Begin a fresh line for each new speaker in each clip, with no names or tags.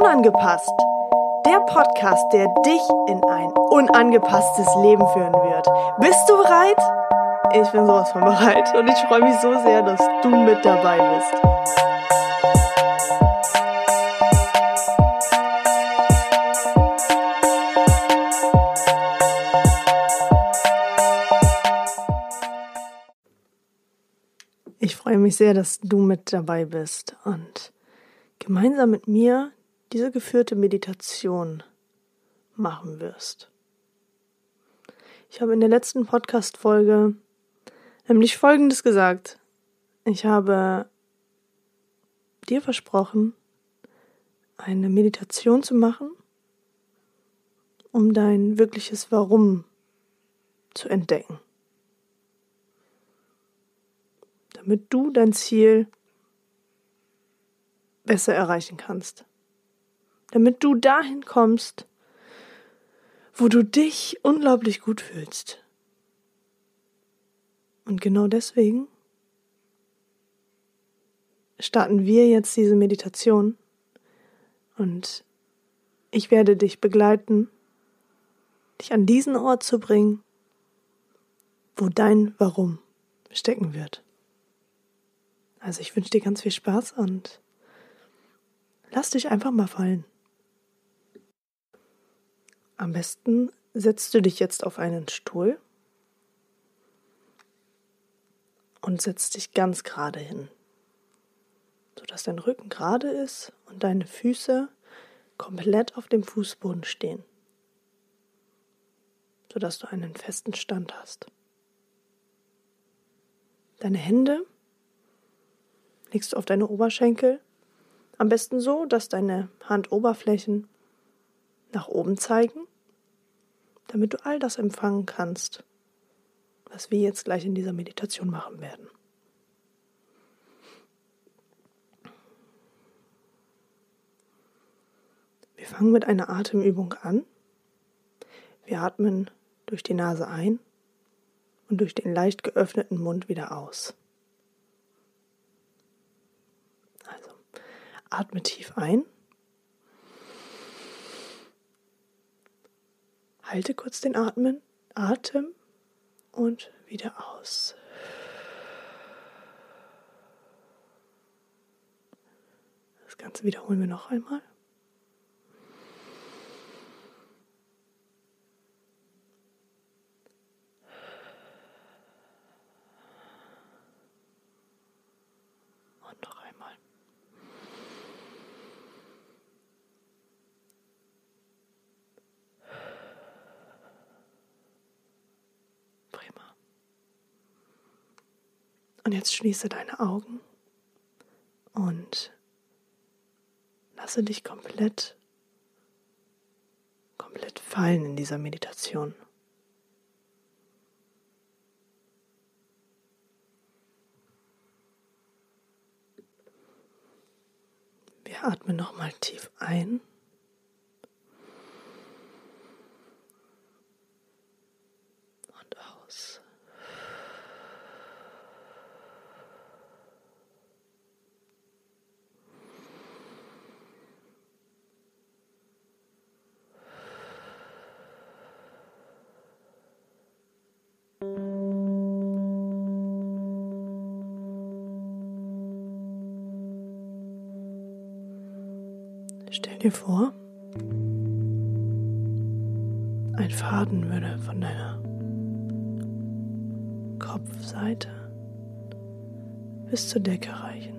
Unangepasst. Der Podcast, der dich in ein unangepasstes Leben führen wird. Bist du bereit? Ich bin sowas von bereit und ich freue mich so sehr, dass du mit dabei bist. Mich sehr, dass du mit dabei bist und gemeinsam mit mir diese geführte Meditation machen wirst. Ich habe in der letzten Podcast-Folge nämlich Folgendes gesagt. Ich habe dir versprochen, eine Meditation zu machen, um dein wirkliches Warum zu entdecken. Damit du dein Ziel besser erreichen kannst. Damit du dahin kommst, wo du dich unglaublich gut fühlst. Und genau deswegen starten wir jetzt diese Meditation und ich werde dich begleiten, dich an diesen Ort zu bringen, wo dein Warum stecken wird. Also ich wünsche dir ganz viel Spaß und lass dich einfach mal fallen. Am besten setzt du dich jetzt auf einen Stuhl und setzt dich ganz gerade hin, sodass dein Rücken gerade ist und deine Füße komplett auf dem Fußboden stehen, sodass du einen festen Stand hast. Deine Hände legst du auf deine Oberschenkel. Am besten so, dass deine Handoberflächen nach oben zeigen, damit du all das empfangen kannst, was wir jetzt gleich in dieser Meditation machen werden. Wir fangen mit einer Atemübung an. Wir atmen durch die Nase ein und durch den leicht geöffneten Mund wieder aus. Atme tief ein. Halte kurz den Atmen, Atem und wieder aus. Das Ganze wiederholen wir noch einmal. Und jetzt schließe deine Augen und lasse dich komplett, komplett fallen in dieser Meditation. Wir atmen nochmal tief ein. Dir vor, ein Faden würde von deiner Kopfseite bis zur Decke reichen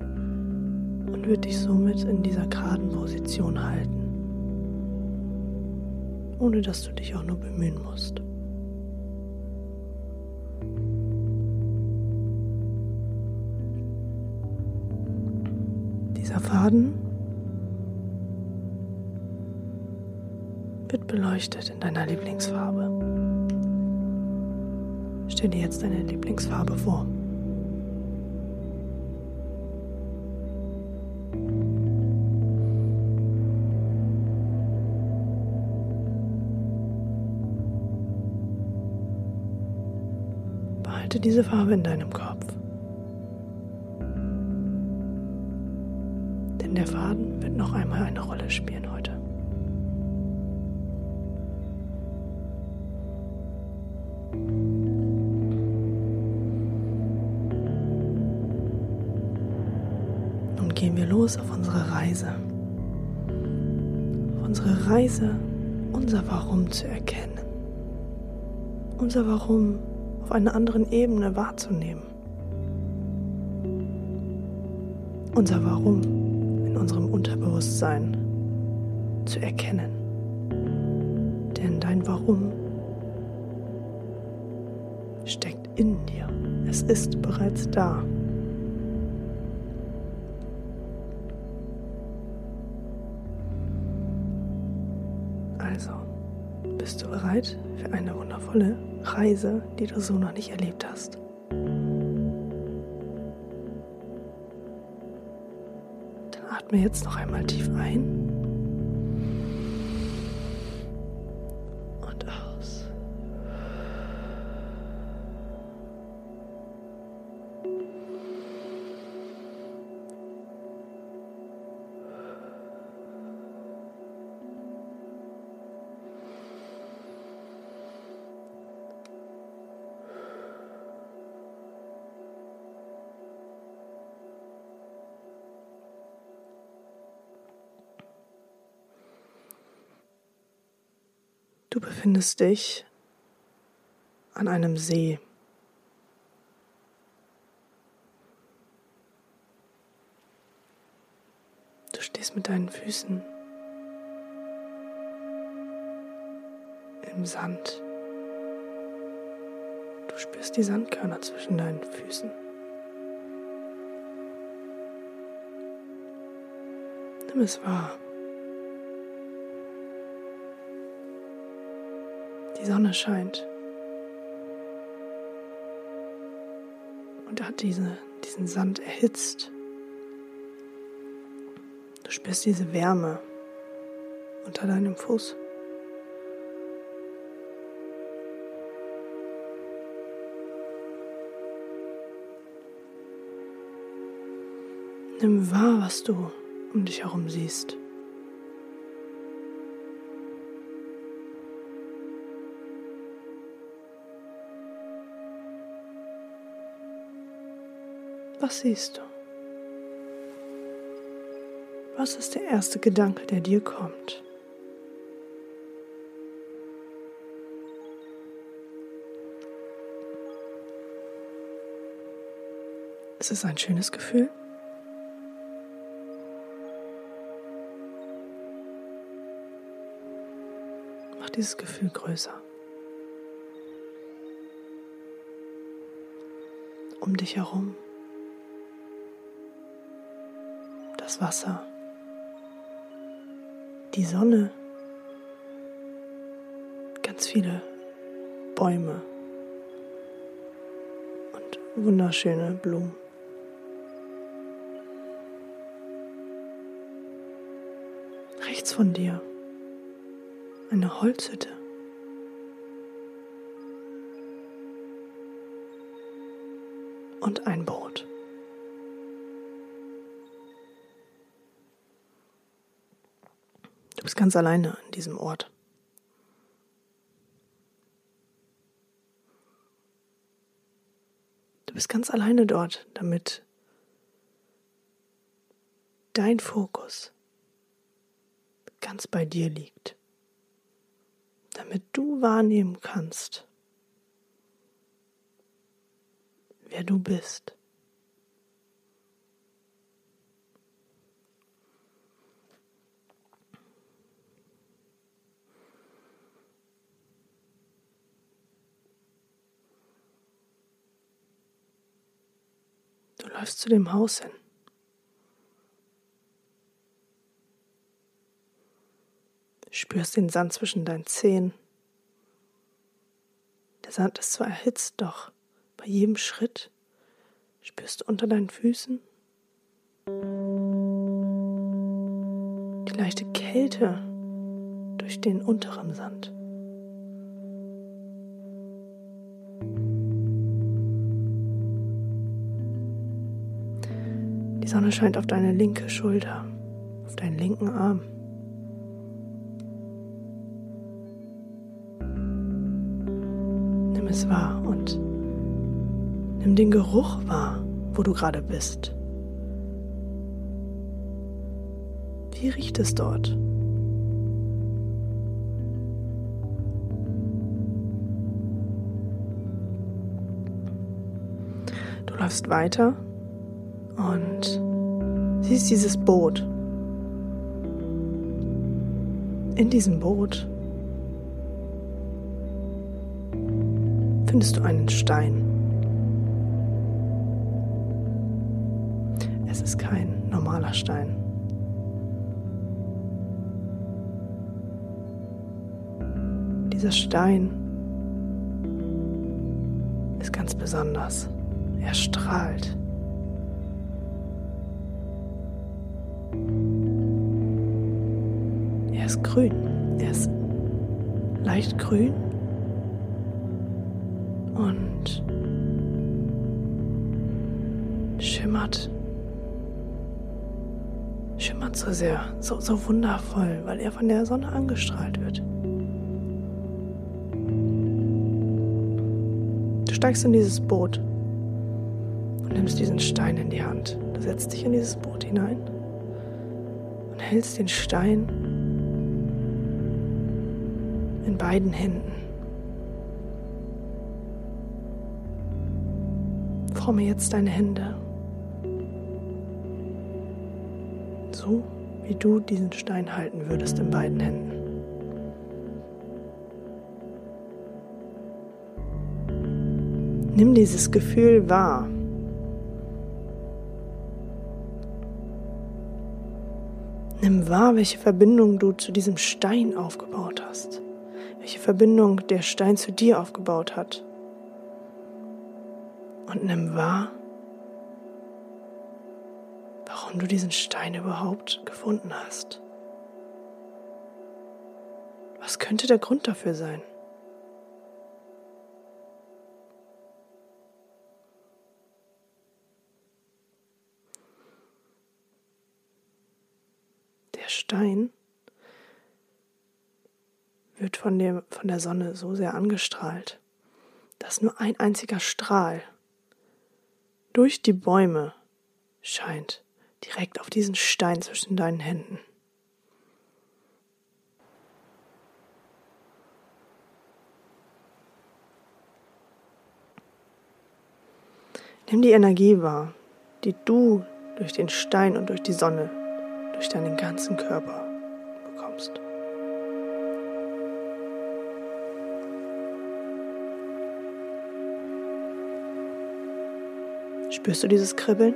und würde dich somit in dieser geraden Position halten, ohne dass du dich auch nur bemühen musst. Faden wird beleuchtet in deiner Lieblingsfarbe. Stell dir jetzt deine Lieblingsfarbe vor. Behalte diese Farbe in deinem Kopf. Noch einmal eine Rolle spielen heute. Nun gehen wir los auf unsere Reise. Auf unsere Reise, unser Warum zu erkennen. Unser Warum auf einer anderen Ebene wahrzunehmen. Unser Warum in unserem Unterbewusstsein zu erkennen. Denn dein Warum steckt in dir. Es ist bereits da. Also, bist du bereit für eine wundervolle Reise, die du so noch nicht erlebt hast? Atme jetzt noch einmal tief ein befindest dich an einem See. Du stehst mit deinen Füßen im Sand. Du spürst die Sandkörner zwischen deinen Füßen. Nimm es wahr. Die Sonne scheint. Und hat diese, diesen Sand erhitzt. Du spürst diese Wärme unter deinem Fuß. Nimm wahr, was du um dich herum siehst. Was siehst du? Was ist der erste Gedanke, der dir kommt? Ist es ein schönes Gefühl? Mach dieses Gefühl größer. Um dich herum. Wasser, die Sonne, ganz viele Bäume und wunderschöne Blumen. Rechts von dir eine Holzhütte. Und ein Boot. Ganz alleine an diesem Ort. Du bist ganz alleine dort, damit dein Fokus ganz bei dir liegt, damit du wahrnehmen kannst, wer du bist. Läufst zu dem Haus hin. Spürst den Sand zwischen deinen Zehen. Der Sand ist zwar erhitzt, doch bei jedem Schritt spürst du unter deinen Füßen die leichte Kälte durch den unteren Sand. Die Sonne scheint auf deine linke Schulter. auf deinen linken Arm. Nimm es wahr und nimm den Geruch wahr, wo du gerade bist. Wie riecht es dort? Du läufst weiter und siehst dieses Boot. In diesem Boot findest du einen Stein. Es ist kein normaler Stein. Dieser Stein ist ganz besonders. Er strahlt. Er ist grün. Er ist leicht grün und schimmert. Schimmert so sehr, so, so wundervoll, weil er von der Sonne angestrahlt wird. Du steigst in dieses Boot und nimmst diesen Stein in die Hand. Du setzt dich in dieses Boot hinein und hältst den Stein in beiden Händen. Forme jetzt deine Hände. So wie du diesen Stein halten würdest in beiden Händen. Nimm dieses Gefühl wahr. Nimm wahr, welche Verbindung du zu diesem Stein aufgebaut hast welche Verbindung der Stein zu dir aufgebaut hat. Und nimm wahr, warum du diesen Stein überhaupt gefunden hast. Was könnte der Grund dafür sein? Der Stein wird von, dem, von der Sonne so sehr angestrahlt, dass nur ein einziger Strahl durch die Bäume scheint, direkt auf diesen Stein zwischen deinen Händen. Nimm die Energie wahr, die du durch den Stein und durch die Sonne, durch deinen ganzen Körper bekommst. Spürst du dieses Kribbeln?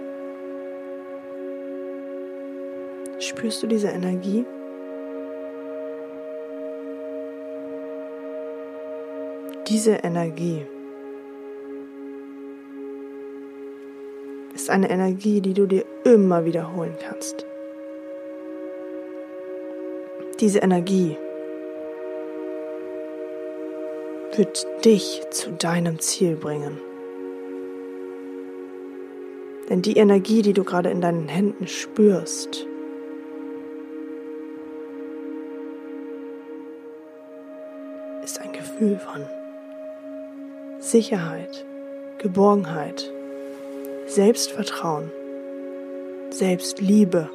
Spürst du diese Energie? Diese Energie ist eine Energie, die du dir immer wiederholen kannst. Diese Energie wird dich zu deinem Ziel bringen. Denn die Energie, die du gerade in deinen Händen spürst, ist ein Gefühl von Sicherheit, Geborgenheit, Selbstvertrauen, Selbstliebe.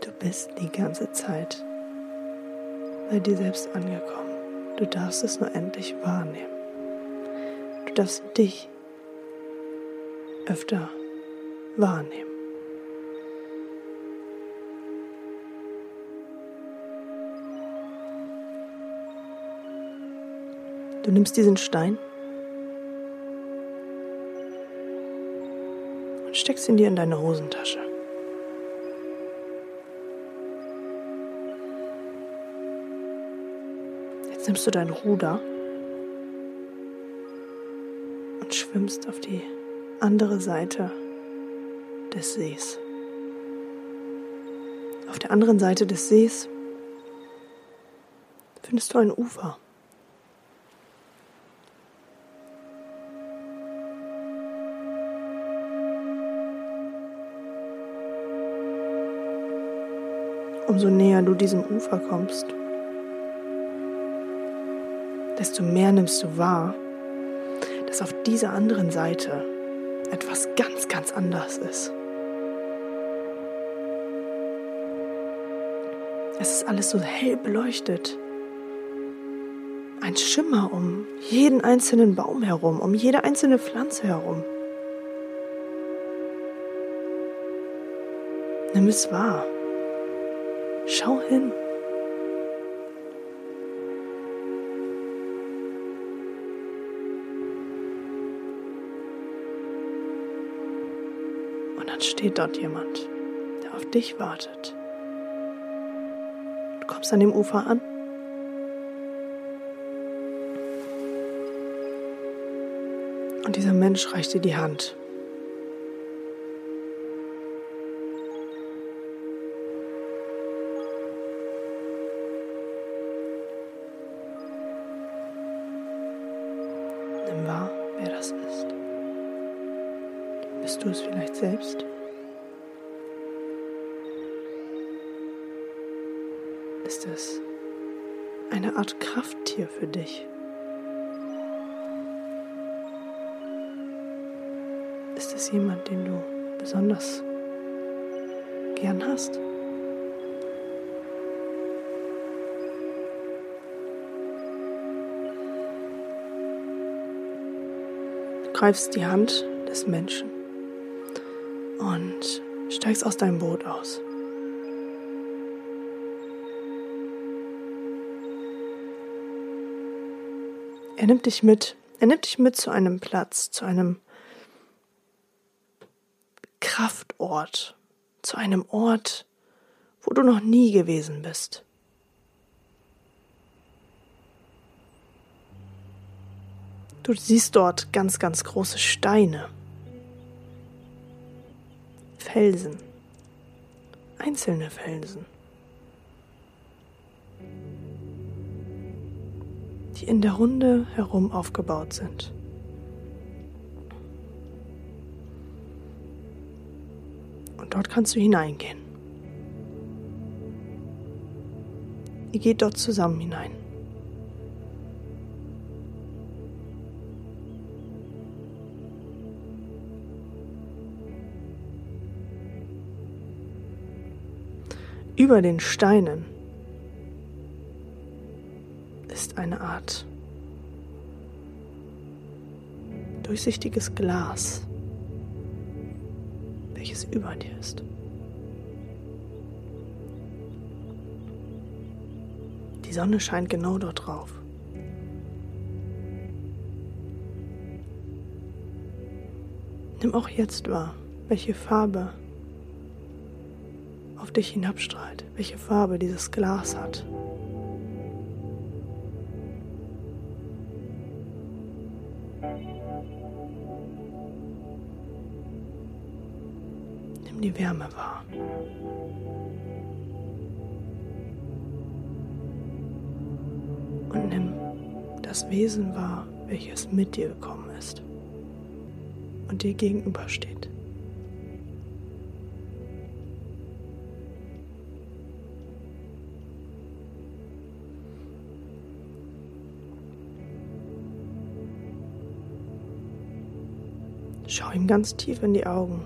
Du bist die ganze Zeit bei dir selbst angekommen. Du darfst es nur endlich wahrnehmen. Du darfst dich öfter wahrnehmen. Du nimmst diesen Stein und steckst ihn dir in deine Hosentasche. Jetzt nimmst du dein Ruder und schwimmst auf die andere Seite des Sees. Auf der anderen Seite des Sees findest du ein Ufer. Umso näher du diesem Ufer kommst, desto mehr nimmst du wahr, dass auf dieser anderen Seite etwas ganz, ganz anders ist. Es ist alles so hell beleuchtet. Ein Schimmer um jeden einzelnen Baum herum, um jede einzelne Pflanze herum. Nimm es wahr. Schau hin. Steht dort jemand, der auf dich wartet. Du kommst an dem Ufer an. Und dieser Mensch reicht dir die Hand. Greifst die Hand des Menschen und steigst aus deinem Boot aus. Er nimmt dich mit, er nimmt dich mit zu einem Platz, zu einem Kraftort, zu einem Ort, wo du noch nie gewesen bist. Du siehst dort ganz, ganz große Steine, Felsen, einzelne Felsen, die in der Runde herum aufgebaut sind. Und dort kannst du hineingehen. Ihr geht dort zusammen hinein. Über den Steinen ist eine Art durchsichtiges Glas, welches über dir ist. Die Sonne scheint genau dort drauf. Nimm auch jetzt wahr, welche Farbe auf dich hinabstrahlt, welche Farbe dieses Glas hat. Nimm die Wärme wahr. Und nimm das Wesen wahr, welches mit dir gekommen ist und dir gegenübersteht. Ihm ganz tief in die Augen.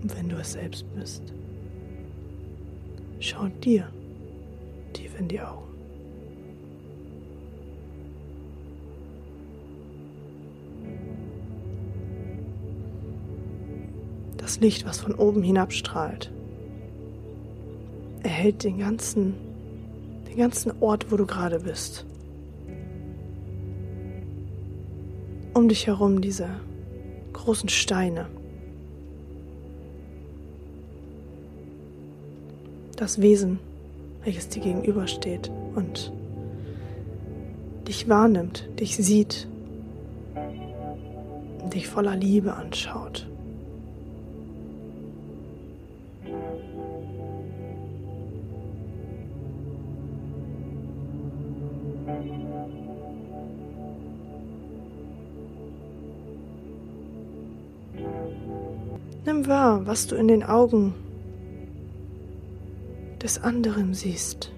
Und wenn du es selbst bist, schau dir tief in die Augen. Das Licht, was von oben hinabstrahlt, erhält den ganzen den ganzen Ort, wo du gerade bist. Um dich herum diese großen Steine. Das Wesen, welches dir gegenübersteht und dich wahrnimmt, dich sieht dich voller Liebe anschaut. Was du in den Augen des anderen siehst.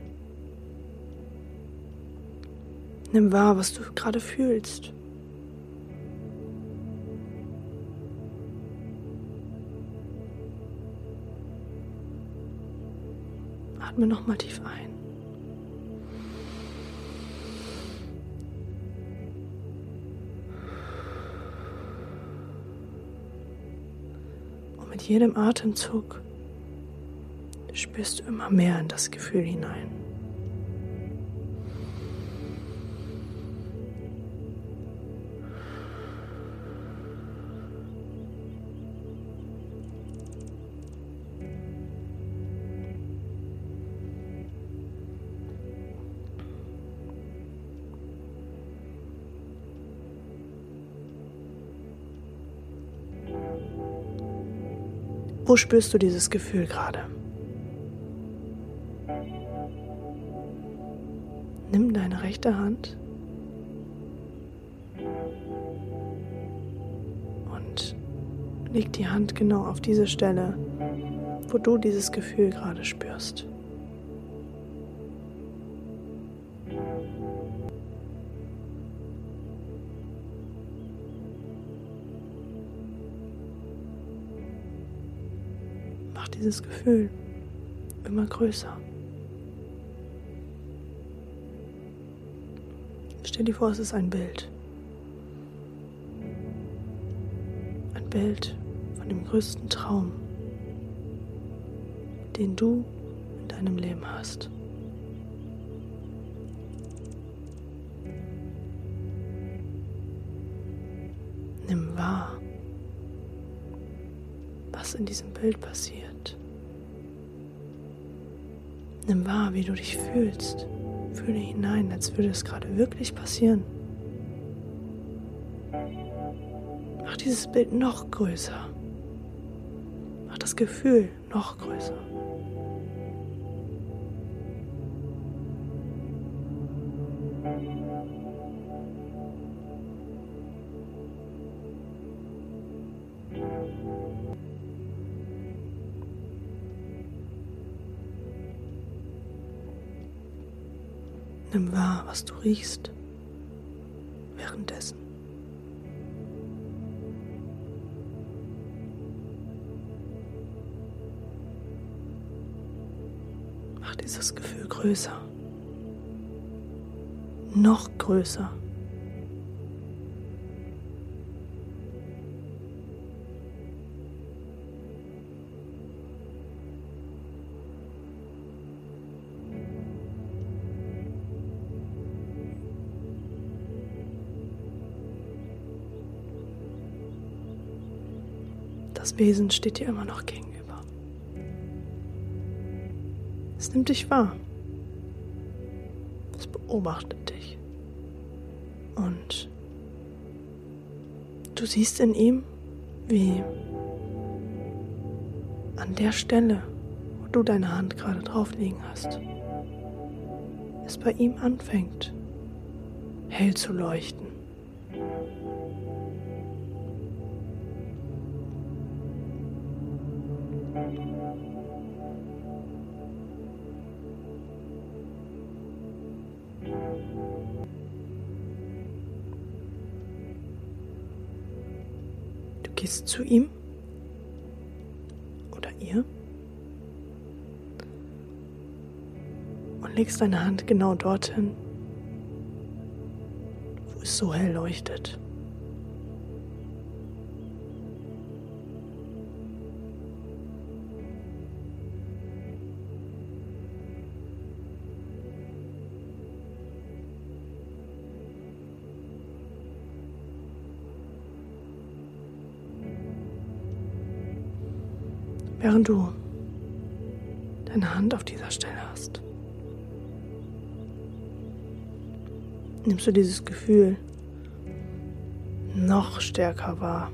Nimm wahr, was du gerade fühlst. Atme nochmal tief ein. Mit jedem Atemzug spürst du immer mehr in das Gefühl hinein. Wo spürst du dieses Gefühl gerade? Nimm deine rechte Hand und leg die Hand genau auf diese Stelle, wo du dieses Gefühl gerade spürst. Dieses Gefühl immer größer. Stell dir vor, es ist ein Bild. Ein Bild von dem größten Traum, den du in deinem Leben hast. Nimm wahr, was in diesem Bild passiert. Nimm wahr, wie du dich fühlst. Fühle hinein, als würde es gerade wirklich passieren. Mach dieses Bild noch größer. Mach das Gefühl noch größer. Nimm wahr, was du riechst währenddessen. Mach dieses Gefühl größer. Noch größer. Wesen steht dir immer noch gegenüber. Es nimmt dich wahr. Es beobachtet dich. Und du siehst in ihm, wie an der Stelle, wo du deine Hand gerade drauf liegen hast, es bei ihm anfängt, hell zu leuchten. Du gehst zu ihm oder ihr und legst deine Hand genau dorthin, wo es so hell leuchtet. Während du deine Hand auf dieser Stelle hast. Nimmst du dieses Gefühl noch stärker wahr.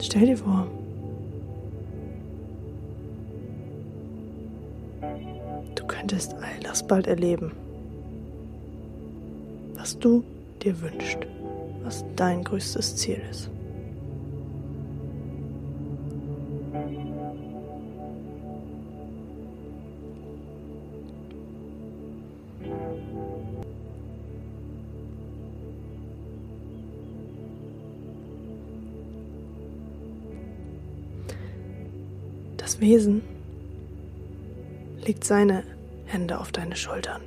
Stell dir vor, wirst all das bald erleben, was du dir wünschst, was dein größtes Ziel ist. Das Wesen legt seine Hände auf deine Schultern.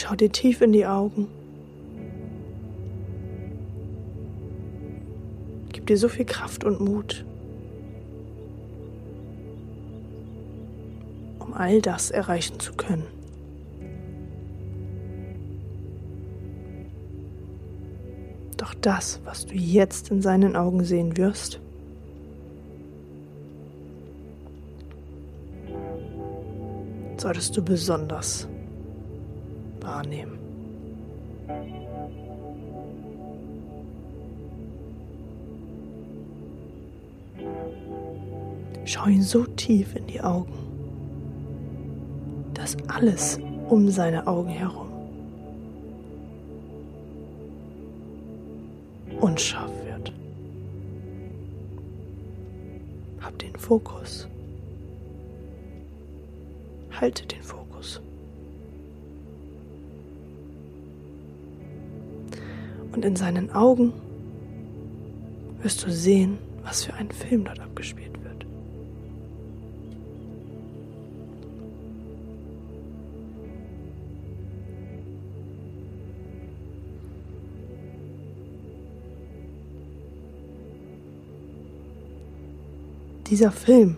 Schau dir tief in die Augen. Gib dir so viel Kraft und Mut, um all das erreichen zu können. Doch das, was du jetzt in seinen Augen sehen wirst, solltest du besonders wahrnehmen. Schau ihn so tief in die Augen, dass alles um seine Augen herum unscharf wird. Hab den Fokus. Halte den Fokus. Und in seinen Augen wirst du sehen, was für ein Film dort abgespielt wird. Dieser Film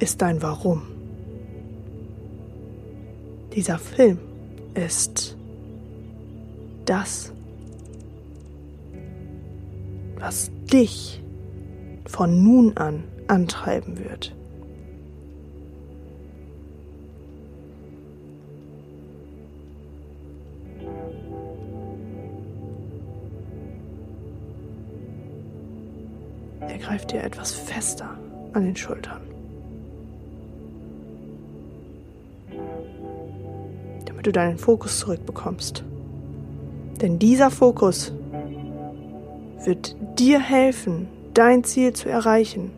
ist dein Warum. Dieser Film ist das, was dich von nun an antreiben wird. Er greift dir etwas fester an den Schultern. Du deinen Fokus zurückbekommst. Denn dieser Fokus wird dir helfen, dein Ziel zu erreichen.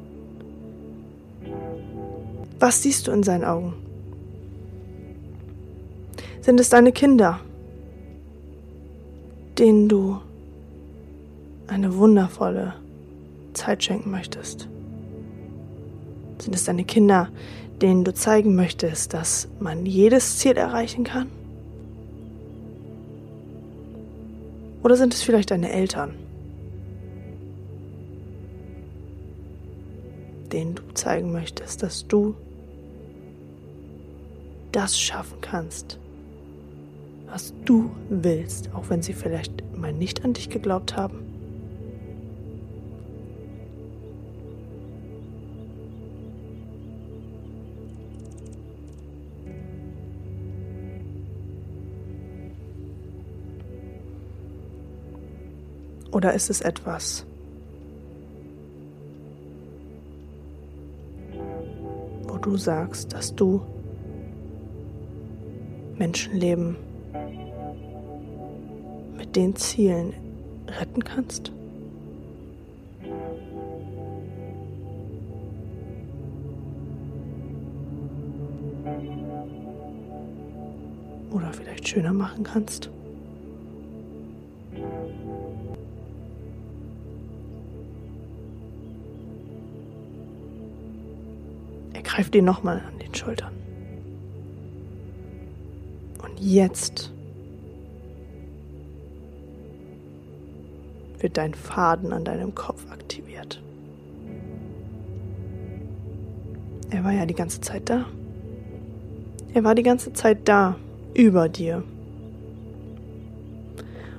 Was siehst du in seinen Augen? Sind es deine Kinder, denen du eine wundervolle Zeit schenken möchtest? Sind es deine Kinder, denen du zeigen möchtest, dass man jedes Ziel erreichen kann? Oder sind es vielleicht deine Eltern, denen du zeigen möchtest, dass du das schaffen kannst, was du willst, auch wenn sie vielleicht mal nicht an dich geglaubt haben? Oder ist es etwas, wo du sagst, dass du Menschenleben mit den Zielen retten kannst? Oder vielleicht schöner machen kannst? Greift ihn nochmal an den Schultern. Und jetzt wird dein Faden an deinem Kopf aktiviert. Er war ja die ganze Zeit da. Er war die ganze Zeit da, über dir.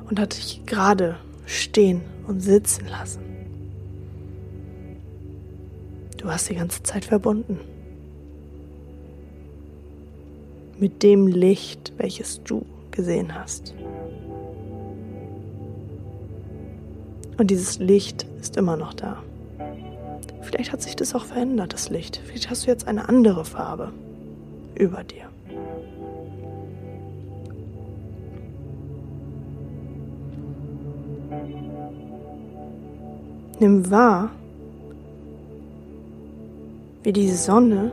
Und hat dich gerade stehen und sitzen lassen. Du hast die ganze Zeit verbunden. Mit dem Licht, welches du gesehen hast. Und dieses Licht ist immer noch da. Vielleicht hat sich das auch verändert, das Licht. Vielleicht hast du jetzt eine andere Farbe über dir. Nimm wahr, wie die Sonne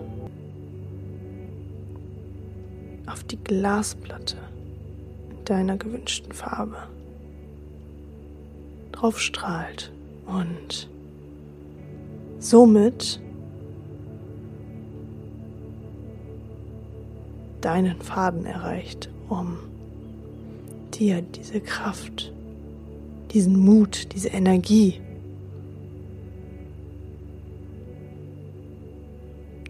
Glasplatte in deiner gewünschten Farbe drauf strahlt und somit deinen Faden erreicht, um dir diese Kraft, diesen Mut, diese Energie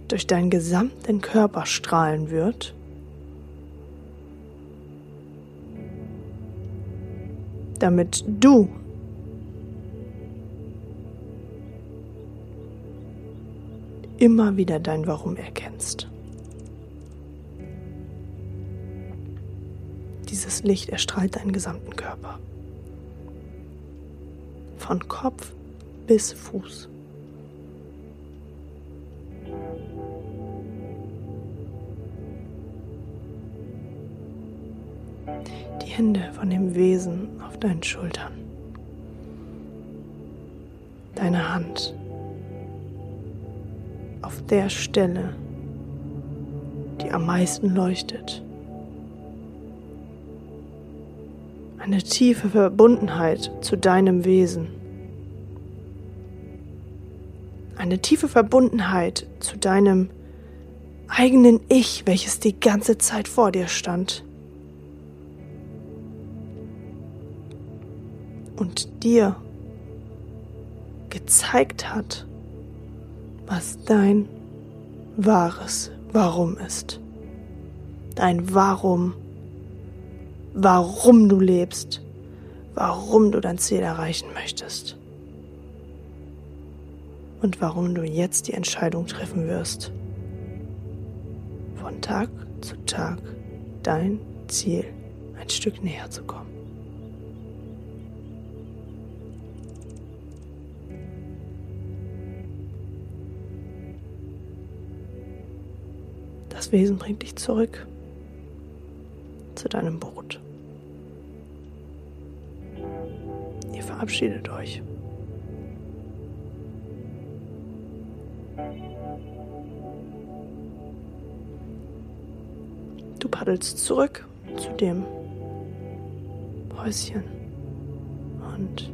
durch deinen gesamten Körper strahlen wird. Damit du immer wieder dein Warum erkennst. Dieses Licht erstrahlt deinen gesamten Körper. Von Kopf bis Fuß. Hände von dem Wesen auf deinen Schultern. Deine Hand auf der Stelle, die am meisten leuchtet. Eine tiefe Verbundenheit zu deinem Wesen. Eine tiefe Verbundenheit zu deinem eigenen Ich, welches die ganze Zeit vor dir stand. Und dir gezeigt hat, was dein wahres Warum ist. Dein Warum, warum du lebst, warum du dein Ziel erreichen möchtest. Und warum du jetzt die Entscheidung treffen wirst, von Tag zu Tag dein Ziel ein Stück näher zu kommen. Das Wesen bringt dich zurück zu deinem Boot. Ihr verabschiedet euch. Du paddelst zurück zu dem Häuschen. Und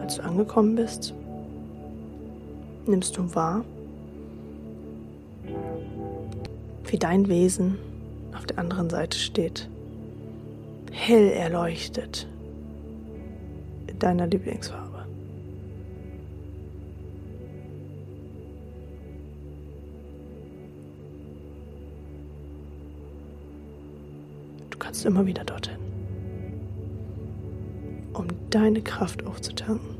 als du angekommen bist, nimmst du wahr, wie dein Wesen auf der anderen Seite steht. Hell erleuchtet in deiner Lieblingsfarbe. Du kannst immer wieder dorthin, um deine Kraft aufzutanken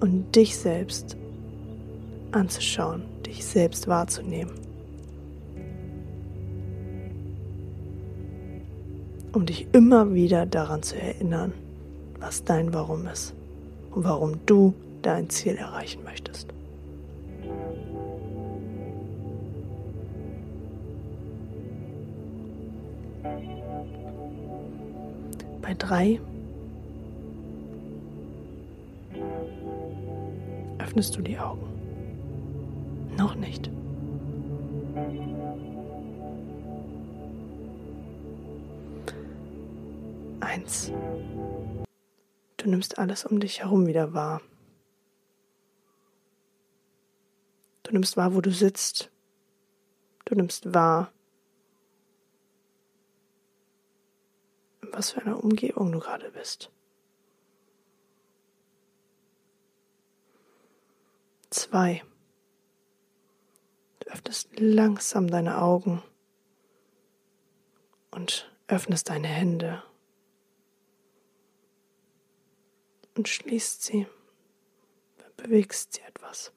und dich selbst anzuschauen, dich selbst wahrzunehmen. Um dich immer wieder daran zu erinnern, was dein Warum ist und warum du dein Ziel erreichen möchtest. Bei drei öffnest du die Augen. Noch nicht. Eins. Du nimmst alles um dich herum wieder wahr. Du nimmst wahr, wo du sitzt. Du nimmst wahr, in was für einer Umgebung du gerade bist. Zwei. Du öffnest langsam deine Augen und öffnest deine Hände und schließt sie, bewegst sie etwas.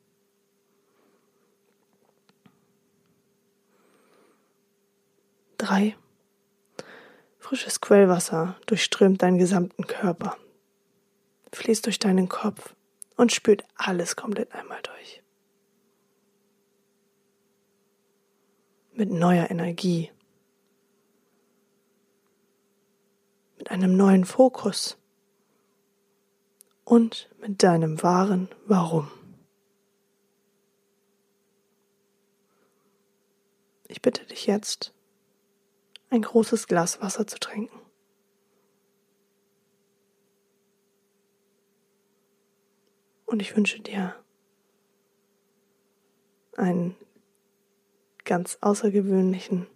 Drei. Frisches Quellwasser durchströmt deinen gesamten Körper, fließt durch deinen Kopf und spürt alles komplett einmal durch. Mit neuer Energie. Mit einem neuen Fokus. Und mit deinem wahren Warum. Ich bitte dich jetzt, ein großes Glas Wasser zu trinken. Und ich wünsche dir einen ganz außergewöhnlichen,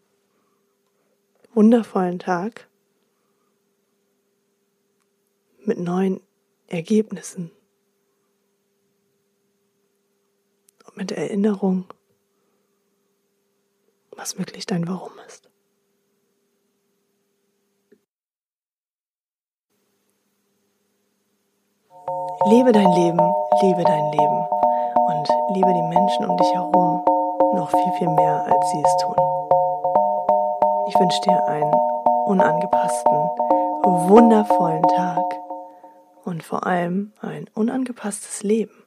wundervollen Tag mit neuen Ergebnissen und mit Erinnerung, was wirklich dein Warum ist. Lebe dein Leben, liebe dein Leben und liebe die Menschen um dich herum noch viel, viel mehr, als sie es tun. Ich wünsche dir einen unangepassten, wundervollen Tag und vor allem ein unangepasstes Leben.